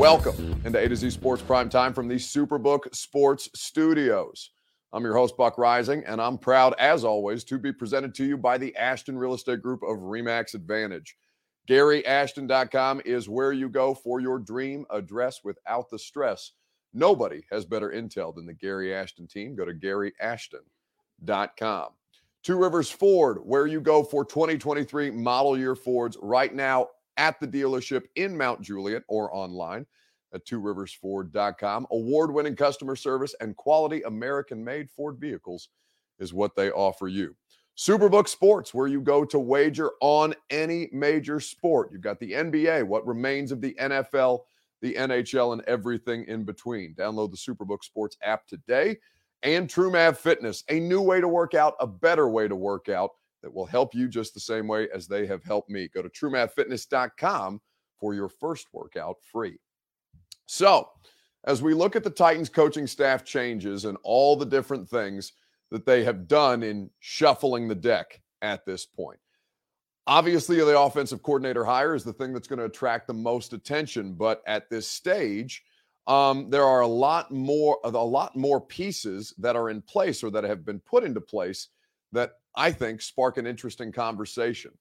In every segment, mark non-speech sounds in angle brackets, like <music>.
Welcome into A to Z Sports Prime Time from the Superbook Sports Studios. I'm your host, Buck Reising, and I'm proud, as always, to be presented to you by the Ashton Real Estate Group of REMAX Advantage. GaryAshton.com is where you go for your dream address without the stress. Nobody has better intel than the Gary Ashton team. Go to GaryAshton.com. Two Rivers Ford, where you go for 2023 model year Fords right now at the dealership in Mount Juliet or online at tworiversford.com. Award winning customer service and quality American made Ford vehicles is what they offer you. Superbook Sports, where you go to wager on any major sport. You've got the NBA, what remains of the NFL, the NHL, and everything in between. Download the Superbook Sports app today. And TrueMav Fitness, a new way to work out, a better way to work out that will help you just the same way as they have helped me. Go to truemavfitness.com for your first workout free. So, as we look at the Titans coaching staff changes and all the different things that they have done in shuffling the deck at this point, obviously the offensive coordinator hire is the thing that's going to attract the most attention. But at this stage, um, there are a lot more a lot more pieces that are in place or that have been put into place that I think, spark an interesting conversation.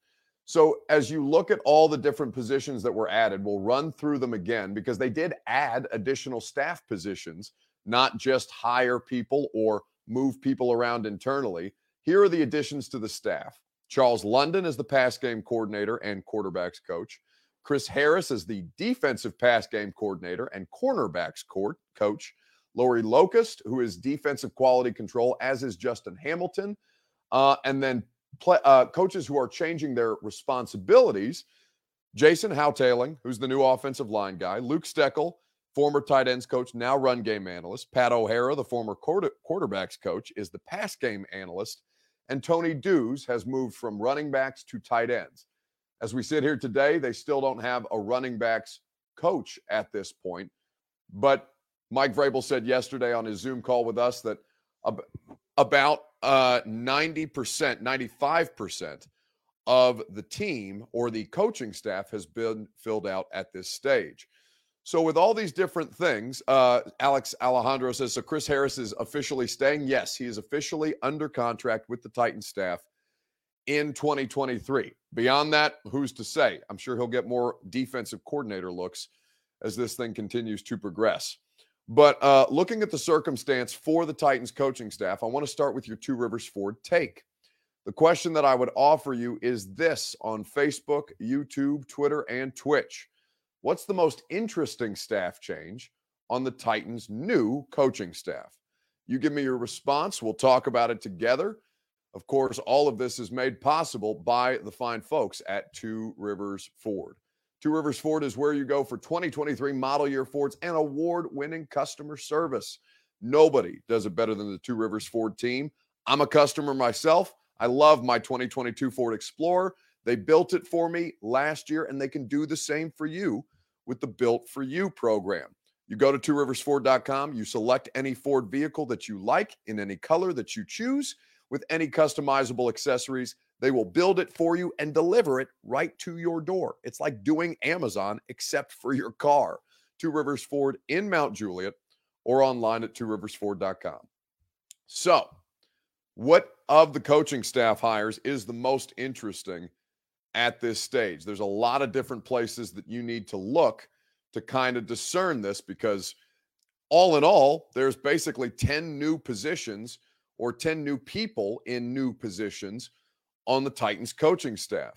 So, as you look at all the different positions that were added, we'll run through them again because they did add additional staff positions, not just hire people or move people around internally. Here are the additions to the staff Charles London is the pass game coordinator and quarterbacks coach. Chris Harris is the defensive pass game coordinator and cornerbacks court coach. Lori Locust, who is defensive quality control, as is Justin Hamilton uh, and then play, uh, coaches who are changing their responsibilities. Jason Houghtaling, who's the new offensive line guy, Luke Steckel, former tight ends coach, now run game analyst, Pat O'Hara, the former quarter, quarterbacks coach, is the pass game analyst, and Tony Dews has moved from running backs to tight ends. As we sit here today, they still don't have a running backs coach at this point, but Mike Vrabel said yesterday on his Zoom call with us that about uh, 90%, 95% of the team or the coaching staff has been filled out at this stage. So, with all these different things, uh, Alex Alejandro says so Chris Harris is officially staying. Yes, he is officially under contract with the Titan staff in 2023. Beyond that, who's to say? I'm sure he'll get more defensive coordinator looks as this thing continues to progress. But uh, looking at the circumstance for the Titans coaching staff, I want to start with your Two Rivers Ford take. The question that I would offer you is this on Facebook, YouTube, Twitter, and Twitch. What's the most interesting staff change on the Titans' new coaching staff? You give me your response. We'll talk about it together. Of course, all of this is made possible by the fine folks at Two Rivers Ford. Two Rivers Ford is where you go for 2023 model year Fords and award winning customer service. Nobody does it better than the Two Rivers Ford team. I'm a customer myself. I love my 2022 Ford Explorer. They built it for me last year, and they can do the same for you with the Built for You program. You go to tworiversford.com, you select any Ford vehicle that you like in any color that you choose with any customizable accessories. They will build it for you and deliver it right to your door. It's like doing Amazon, except for your car. Two Rivers Ford in Mount Juliet or online at tworiversford.com. So, what of the coaching staff hires is the most interesting at this stage? There's a lot of different places that you need to look to kind of discern this because, all in all, there's basically 10 new positions or 10 new people in new positions on the Titans coaching staff.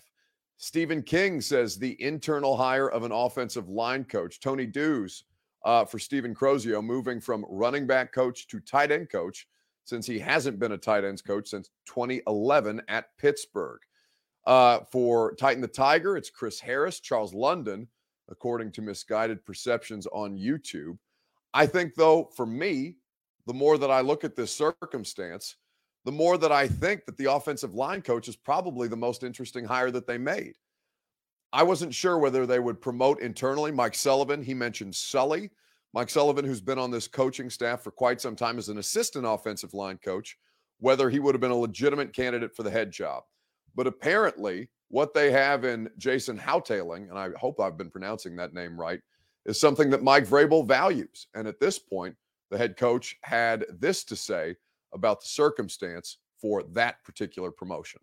Stephen King says the internal hire of an offensive line coach, Tony Dews, uh, for Stephen Crozio, moving from running back coach to tight end coach since he hasn't been a tight ends coach since 2011 at Pittsburgh. Uh, for Titan the Tiger, it's Chris Harris, Charles London, according to misguided perceptions on YouTube. I think, though, for me, the more that I look at this circumstance, the more that I think that the offensive line coach is probably the most interesting hire that they made. I wasn't sure whether they would promote internally. Mike Sullivan, he mentioned Sully. Mike Sullivan, who's been on this coaching staff for quite some time as an assistant offensive line coach, whether he would have been a legitimate candidate for the head job. But apparently, what they have in Jason Houghtaling, and I hope I've been pronouncing that name right, is something that Mike Vrabel values. And at this point, the head coach had this to say about the circumstance for that particular promotion.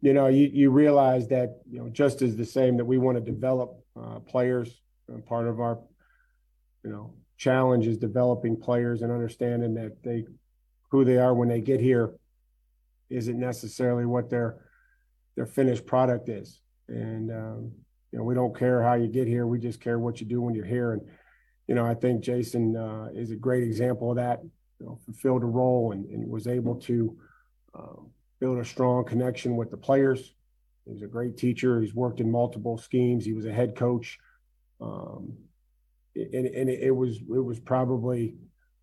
You know, you, you realize that, you know, just as the same that we want to develop uh, players, uh, part of our, you know, challenge is developing players and understanding that they, who they are when they get here isn't necessarily what their, their finished product is. And, um, you know, we don't care how you get here. We just care what you do when you're here. And, you know, I think Jason uh, is a great example of that. You know, fulfilled a role and, and was able to um, build a strong connection with the players. He's a great teacher. He's worked in multiple schemes. He was a head coach, um, and, and it, was it was probably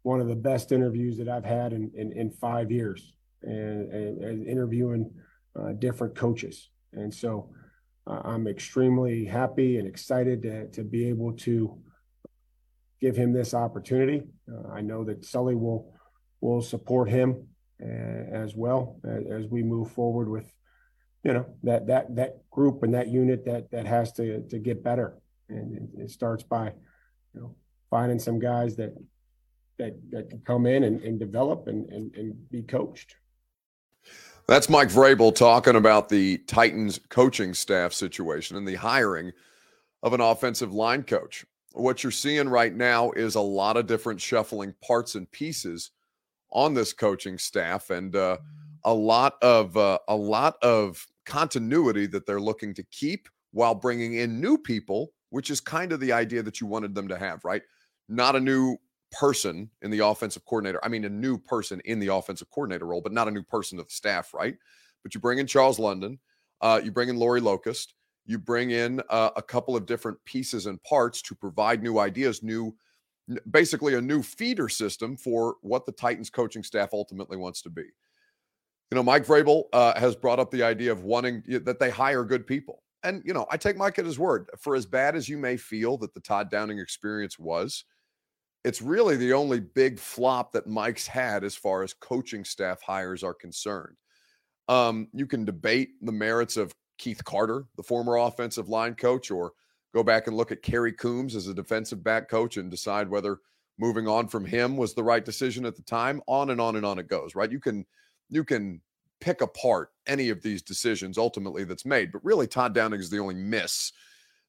one of the best interviews that I've had in in, in five years, and, and, and interviewing uh, different coaches. And so, uh, I'm extremely happy and excited to to be able to give him this opportunity. Uh, I know that Sully will will support him uh, as well as, we move forward with you know that that that group and that unit that that has to to get better, and it, it starts by you know finding some guys that that that can come in and, and develop and, and and be coached. That's Mike Vrabel talking about the Titans coaching staff situation and the hiring of an offensive line coach what you're seeing right now is a lot of different shuffling parts and pieces on this coaching staff and uh, a lot of uh, a lot of continuity that they're looking to keep while bringing in new people which is kind of the idea that you wanted them to have right? Not a new person in the offensive coordinator i mean a new person in the offensive coordinator role but not a new person to the staff right? But you bring in charles london uh, you bring in lori locust you bring in uh, a couple of different pieces and parts to provide new ideas, new, basically a new feeder system for what the Titans coaching staff ultimately wants to be. You know, Mike Vrabel uh, has brought up the idea of wanting that they hire good people. And, you know, I take Mike at his word. For as bad as you may feel that the Todd Downing experience was, it's really the only big flop that Mike's had as far as coaching staff hires are concerned. Um, you can debate the merits of Keith Carter, the former offensive line coach, or go back and look at Kerry Coombs as a defensive back coach and decide whether moving on from him was the right decision at the time. On and on and on it goes, right? You can you can pick apart any of these decisions ultimately that's made, but really Todd Downing is the only miss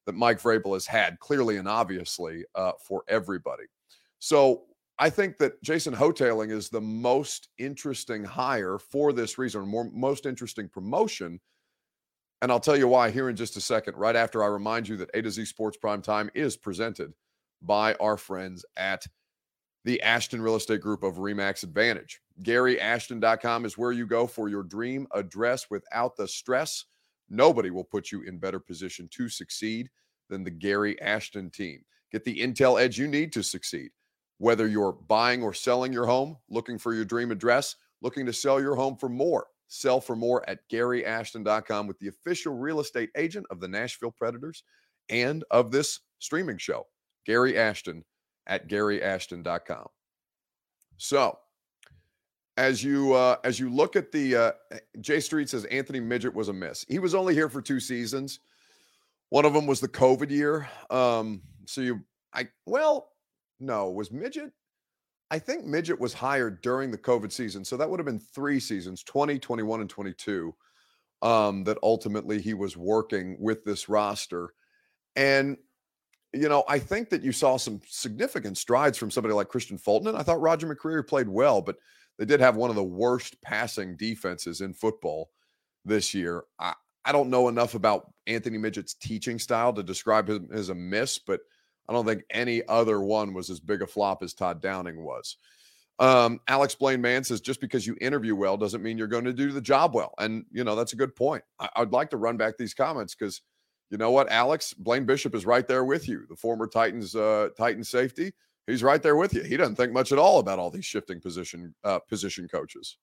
that Mike Vrabel has had clearly and obviously uh, for everybody. So I think that Jason Houghtaling is the most interesting hire for this reason, more most interesting promotion and I'll tell you why here in just a second, right after I remind you that A to Z Sports Prime Time is presented by our friends at the Ashton Real Estate Group of Remax Advantage. GaryAshton.com is where you go for your dream address without the stress. Nobody will put you in better position to succeed than the Gary Ashton team. Get the intel edge you need to succeed. Whether you're buying or selling your home, looking for your dream address, looking to sell your home for more Sell for more at GaryAshton.com with the official real estate agent of the Nashville Predators and of this streaming show, Gary Ashton at GaryAshton.com. So, as you uh, as you look at the uh, Jay Street says Anthony Midget was a miss. He was only here for two seasons. One of them was the COVID year. Um, so you, I well, no, was Midget I think Midget was hired during the COVID season. So that would have been three seasons 20, 21, and 22 um, that ultimately he was working with this roster. And, you know, I think that you saw some significant strides from somebody like Kristian Fulton. And I thought Roger McCreary played well, but they did have one of the worst passing defenses in football this year. I, I don't know enough about Anthony Midget's teaching style to describe him as a miss, but – I don't think any other one was as big a flop as Todd Downing was. Um, Alex Blaine Man says just because you interview well doesn't mean you're going to do the job well. And, you know, that's a good point. I, would like to run back these comments because you know what, Alex? Blaine Bishop is right there with you, the former Titans uh, Titans safety. He's right there with you. He doesn't think much at all about all these shifting position uh, position coaches.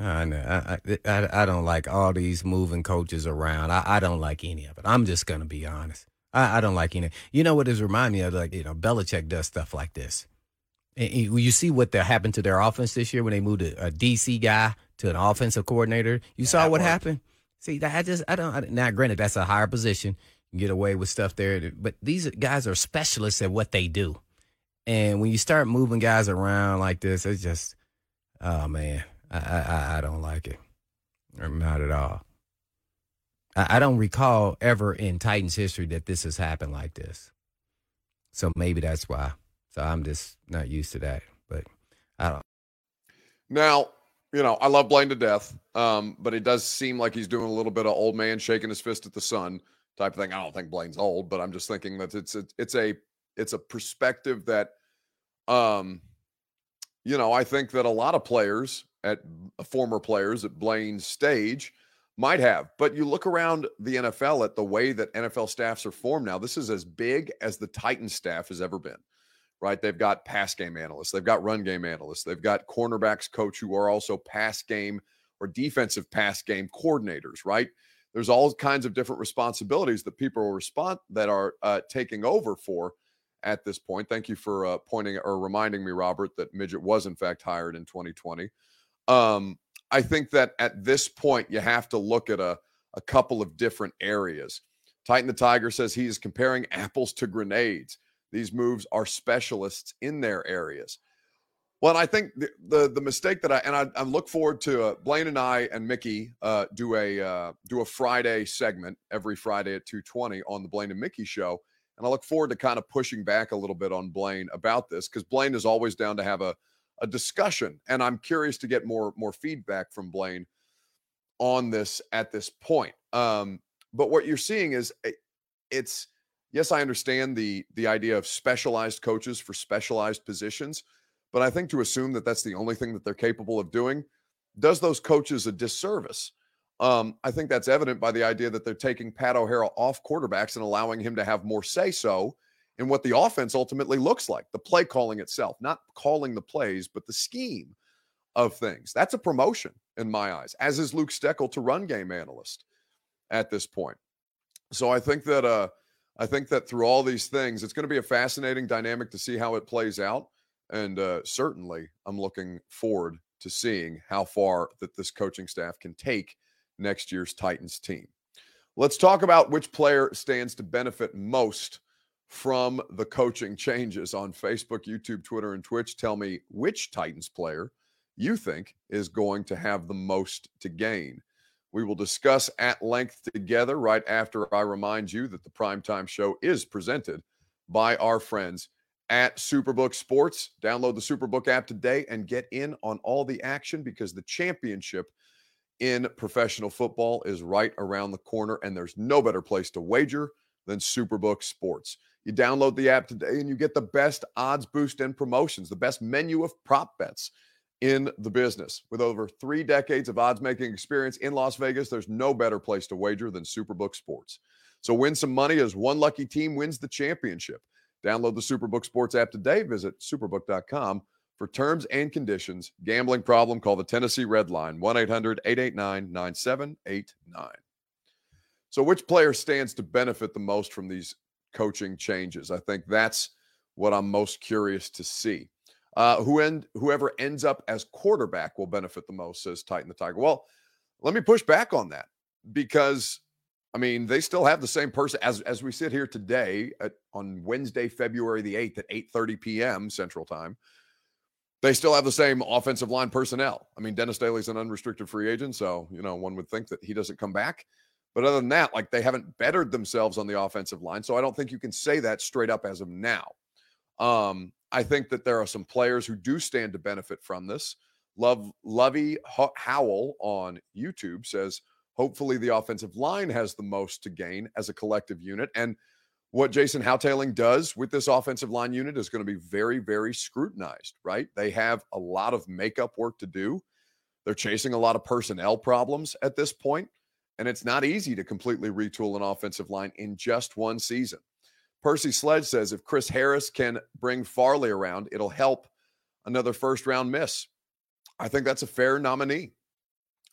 I, know. I, I, I don't like all these moving coaches around. I, I don't like any of it. I'm just gonna be honest. I, I don't like any. You know what this remind me of? Like you know, Belichick does stuff like this. And you see what that happened to their offense this year when they moved a, a DC guy to an offensive coordinator. You yeah, saw what happened. See, I just I don't. I, now, granted, that's a higher position. You get away with stuff there, but these guys are specialists at what they do. And when you start moving guys around like this, it's just, oh man, I I, I don't like it, not at all. I, don't recall ever in Titans history that this has happened like this. So maybe that's why. So I'm just not used to that. But I don't. Now, you know, I love Blaine to death, um, but it does seem like he's doing a little bit of old man shaking his fist at the sun type of thing. I don't think Blaine's old, but I'm just thinking that it's a, it's a it's a perspective that, um, you know, I think that a lot of players at former players at Blaine's stage might have. But you look around the NFL at the way that NFL staffs are formed now. This is as big as the Titan staff has ever been right? They've got pass game analysts, they've got run game analysts, they've got cornerbacks coach who are also pass game or defensive pass game coordinators, right? There's all kinds of different responsibilities that people will respond that are uh, taking over for at this point. Thank you for uh, pointing or reminding me, Robert, that Midget was in fact hired in 2020. Um, I think that at this point you have to look at a, a couple of different areas. Titan the Tiger says he is comparing <laughs> apples to grenades. These moves are specialists in their areas. Well, I think the, the, the mistake that I and I, I look forward to uh, Blaine and I and Mickey uh, do a uh, do a Friday segment every Friday at two twenty on the Blaine and Mickey show, and I look forward to kind of pushing back a little bit on Blaine about this because Blaine is always down to have a a discussion, and I'm curious to get more more feedback from Blaine on this at this point. Um, but what you're seeing is eh, it's yes, I understand the the idea of specialized coaches for specialized positions, but I think to assume that that's the only thing that they're capable of doing does those coaches a disservice. Um, I think that's evident by the idea that they're taking Pat O'Hara off quarterbacks and allowing him to have more say so in what the offense ultimately looks like, the play calling itself, not calling the plays, but the scheme of things. That's a promotion in my eyes, as is Luke Steckel to run game analyst at this point. So I think that uh, I think that through all these things, it's going to be a fascinating dynamic to see how it plays out. And uh, certainly, I'm looking forward to seeing how far that this coaching staff can take next year's Titans team. Let's talk about which player stands to benefit most from the coaching changes on Facebook, YouTube, Twitter, and Twitch. Tell me which Titans player you think is going to have the most to gain. We will discuss at length together right after I remind you that the primetime show is presented by our friends at Superbook Sports. Download the Superbook app today and get in on all the action because the championship in professional football is right around the corner, and there's no better place to wager than Superbook Sports. You download the app today and you get the best odds boost and promotions, the best menu of prop bets in the business. With over three decades of odds making experience in Las Vegas, there's no better place to wager than Superbook Sports. So win some money as one lucky team wins the championship. Download the Superbook Sports app today. Visit superbook.com for terms and conditions. Gambling problem, call the Tennessee Red Line 1 800 889 9789. So, which player stands to benefit the most from these coaching changes? I think that's what I'm most curious to see. Uh, who end, whoever ends up as quarterback will benefit the most, says Titan the Tiger. Well, let me push back on that because I mean they still have the same person as as we sit here today at, on Wednesday, February the eighth at eight thirty p.m. Central Time. They still have the same offensive line personnel. I mean, Dennis Daly's an unrestricted free agent, so you know one would think that he doesn't come back. But other than that, like they haven't bettered themselves on the offensive line, so I don't think you can say that straight up as of now. Um, I think that there are some players who do stand to benefit from this. Love Lovey Howell on YouTube says, hopefully the offensive line has the most to gain as a collective unit. And what Jason Houghtaling does with this offensive line unit is going to be very, very scrutinized, right? They have a lot of makeup work to do. They're chasing a lot of personnel problems at this point. And it's not easy to completely retool an offensive line in just one season. Percy Sledge says if Chris Harris can bring Farley around, it'll help another first round miss. I think that's a fair nominee.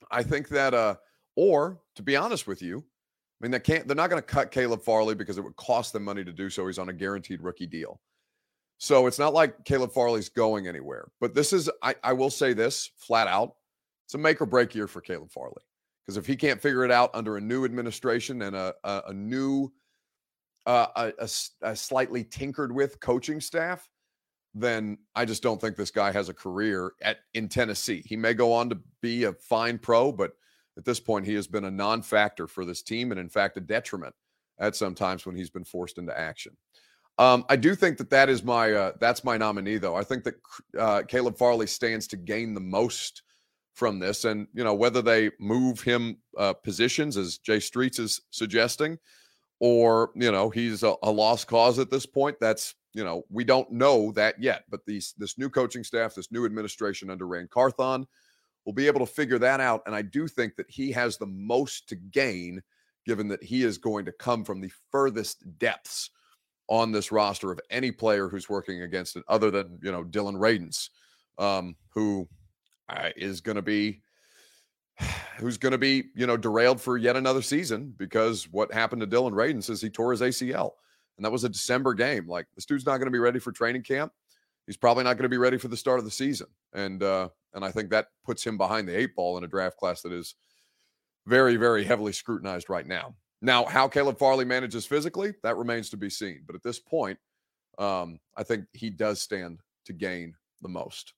I think that, uh, or to be honest with you, I mean, they can't, they're not going to cut Caleb Farley because it would cost them money to do so. He's on a guaranteed rookie deal. So it's not like Caleb Farley's going anywhere. But this is, I, I will say this flat out it's a make or break year for Caleb Farley. Because if he can't figure it out under a new administration and a, a, a new, uh, a, a, slightly tinkered with coaching staff, then I just don't think this guy has a career at in Tennessee. He may go on to be a fine pro, but at this point, he has been a non-factor for this team, and in fact, a detriment at some times when he's been forced into action. Um, I do think that that is my uh, that's my nominee, though. I think that uh, Caleb Farley stands to gain the most from this. And, you know, whether they move him uh, positions, as Jay Streets is suggesting, or, you know, he's a, a, lost cause at this point, that's, you know, we don't know that yet. But these, this new coaching staff, this new administration under Ran Carthon will be able to figure that out. And I do think that he has the most to gain, given that he is going to come from the furthest depths on this roster of any player who's working against it, other than, you know, Dillon Radunz, um, who uh, is going to be <sighs> who's going to be you know derailed for yet another season because what happened to Dillon Radunz is he tore his ACL and that was a December game. Like this dude's not going to be ready for training camp. He's probably not going to be ready for the start of the season, and uh, and I think that puts him behind the eight ball in a draft class that is very very heavily scrutinized right now. Now, how Caleb Farley manages physically that remains to be seen, but at this point, um, I think he does stand to gain the most.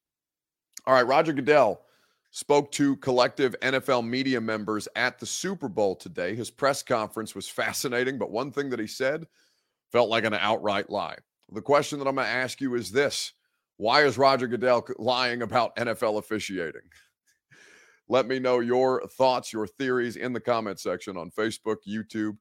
All right, Roger Goodell spoke to collective NFL media members at the Super Bowl today. His press conference was fascinating, but one thing that he said felt like an outright lie. The question that I'm going to ask you is this Why is Roger Goodell lying about NFL officiating? <laughs> Let me know your thoughts, your theories in the comment section on Facebook, YouTube,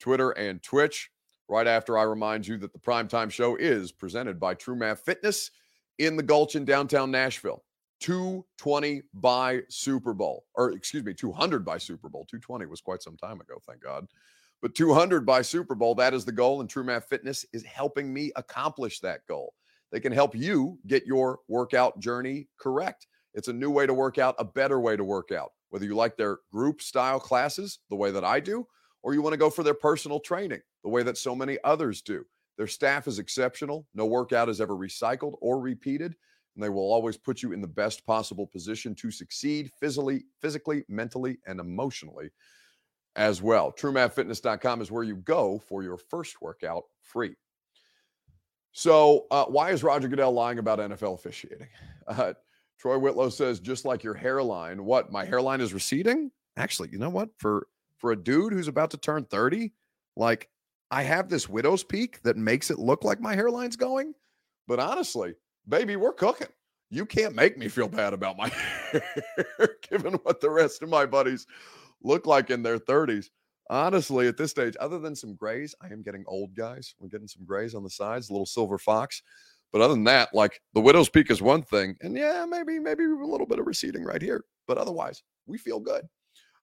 Twitter, and Twitch. Right after I remind you that the primetime show is presented by True Math Fitness in the Gulch in downtown Nashville. 220 by Super Bowl, or excuse me, 200 by Super Bowl. 220 was quite some time ago, thank God. But 200 by Super Bowl, that is the goal. And True Math Fitness is helping me accomplish that goal. They can help you get your workout journey correct. It's a new way to work out, a better way to work out. Whether you like their group style classes, the way that I do, or you want to go for their personal training, the way that so many others do. Their staff is exceptional. No workout is ever recycled or repeated and they will always put you in the best possible position to succeed physically, physically, mentally, and emotionally as well. TrueMathFitness.com is where you go for your first workout free. So, uh, why is Roger Goodell lying about NFL officiating? <laughs> Uh, Troy Whitlow says, just like your hairline, what? My hairline is receding? Actually, you know what? For for a dude who's about to turn 30, like I have this widow's peak that makes it look like my hairline's going. But honestly, baby, we're cooking. You can't make me feel bad about my <laughs> hair, given what the rest of my buddies look like in their 30s. Honestly, at this stage, other than some grays, I am getting old, guys. We're getting some grays on the sides, little silver fox. But other than that, like the widow's peak is one thing, and yeah, maybe maybe a little bit of receding right here. But otherwise, we feel good.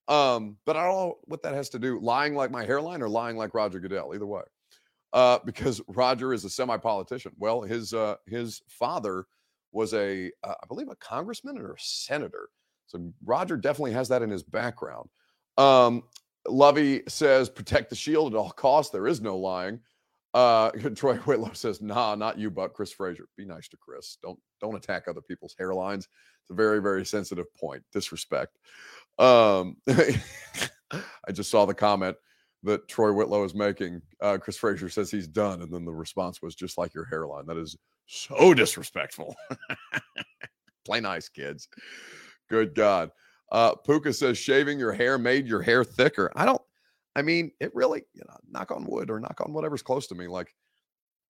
Um, but I don't know what that has to do. Lying like my hairline or lying like Roger Goodell. Either way uh, because <laughs> Roger is a semi-politician. Well, his uh, his father was a, uh, I believe, a congressman or a senator. So Roger definitely has that in his background. Um, Lovey says, "Protect the shield at all costs." There is no lying. Uh, <laughs> Troy Whitlow says, "Nah, not you, but Chris Frazier. Be nice to Chris. Don't don't attack other people's hairlines. It's a very very sensitive point. Disrespect." Um, <laughs> I just saw the comment that Troy Whitlow is making. Uh, Chris Frazier says he's done, and then the response was just like your hairline. That is so disrespectful. <laughs> Play nice, kids. Good God. Uh, Puka says shaving your hair made your hair thicker. I don't. I mean, it really, you know, knock on wood or knock on whatever's close to me. Like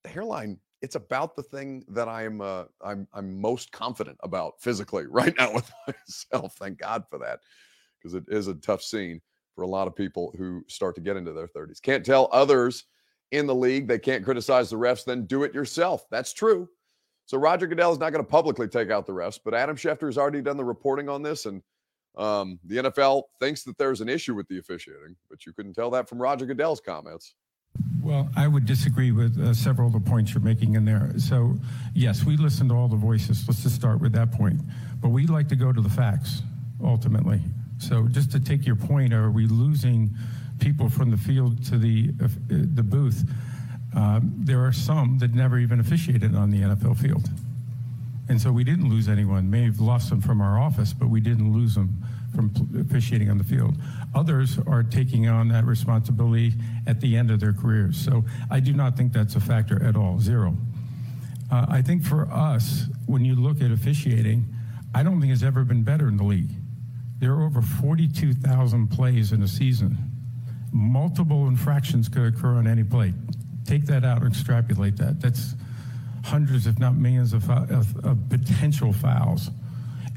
the hairline, it's about the thing that I'm uh, I'm I'm most confident about physically <laughs> right now with myself. Thank God for that, because it is a tough scene for a lot of people who start to get into their 30s. Can't tell others in the league they can't criticize the refs, then do it yourself. That's true. So Roger Goodell is not going to publicly take out the refs, but Adam Schefter has already done the reporting on this, and Um, the NFL thinks that there's an issue with the officiating, but you couldn't tell that from Roger Goodell's comments. Well, I would disagree with uh, several of the points you're making in there. So, yes, we listen to all the voices. Let's just start with that point. But we like to go to the facts ultimately. So, just to take your point, are we losing people from the field to the uh, the booth? Um, there are some that never even officiated on the NFL field. And so we didn't lose anyone. May have lost them from our office, but we didn't lose them from officiating on the field. Others are taking on that responsibility at the end of their careers. So I do not think that's a factor at all, zero. Uh, I think for us, when you look at officiating, I don't think it's ever been better in the league. There are over 42,000 plays in a season. Multiple infractions could occur on any play. Take that out and extrapolate that. That's hundreds, if not millions, of, of, of potential fouls.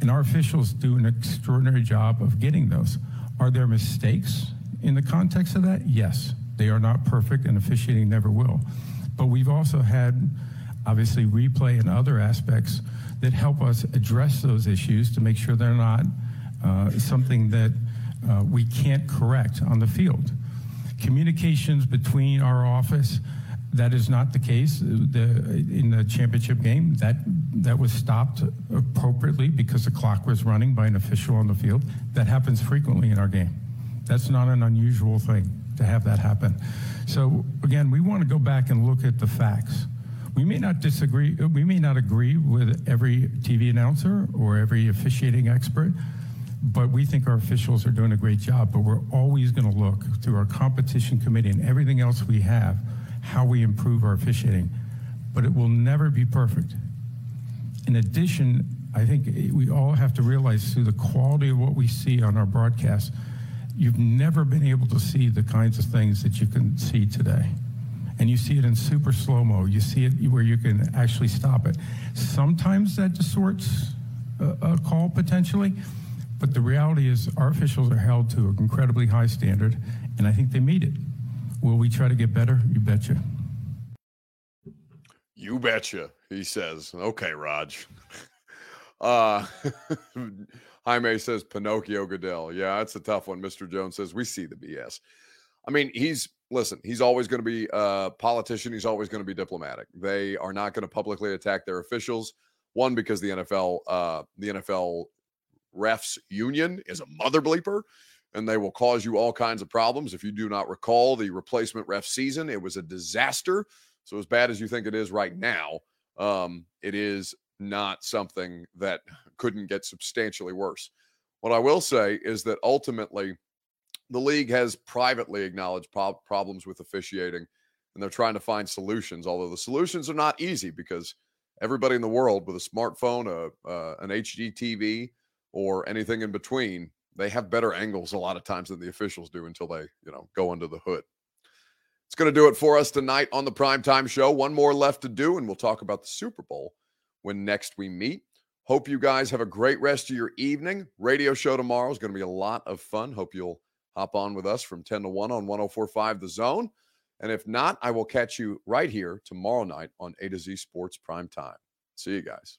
And our officials do an extraordinary job of getting those. Are there mistakes in the context of that? Yes. They are not perfect, and officiating never will. But we've also had, obviously, replay and other aspects that help us address those issues to make sure they're not Uh, something that uh, we can't correct on the field. Communications between our office that is not the case. Uh, the, uh, in the championship game, that that was stopped appropriately because the clock was running by an official on the field. That happens frequently in our game. That's not an unusual thing to have that happen. So again, we want to go back and look at the facts. We may not disagree. We may not agree with every TV announcer or every officiating expert, but we think our officials are doing a great job. But we're always going to look through our competition committee and everything else we have how we improve our officiating, but it will never be perfect. In addition, I think we all have to realize through the quality of what we see on our broadcast, you've never been able to see the kinds of things that you can see today. And you see it in super slow mo. You see it where you can actually stop it. Sometimes that distorts a, a call potentially, but the reality is our officials are held to an incredibly high standard, and I think they meet it. Will we try to get better? You betcha. You betcha, he says. Okay, Raj. <laughs> Uh, <laughs> Jaime says Pinocchio Goodell. Yeah, that's a tough one. Mr. Jones says we see the BS. I mean, he's listen. He's always going to be a politician. He's always going to be diplomatic. They are not going to publicly attack their officials. One because the NFL, uh, the NFL refs union is a mother bleeper and they will cause you all kinds of problems. If you do not recall the replacement ref season, it was a disaster. So, as bad as you think it is right now, um, it is not something that couldn't get substantially worse. What I will say is that ultimately, the league has privately acknowledged pro- problems with officiating, and they're trying to find solutions. Although the solutions are not easy because everybody in the world with a smartphone, a, uh, an HD TV, or anything in between they have better angles a lot of times than the officials do until they, you know, go under the hood. It's going to do it for us tonight on the primetime show. One more left to do, and we'll talk about the Super Bowl when next we meet. Hope you guys have a great rest of your evening. Radio show tomorrow is going to be a lot of fun. Hope you'll hop on with us from 10 to 1 on 1045 The Zone. And if not, I will catch you right here tomorrow night on A to Z Sports Prime Time. See you guys.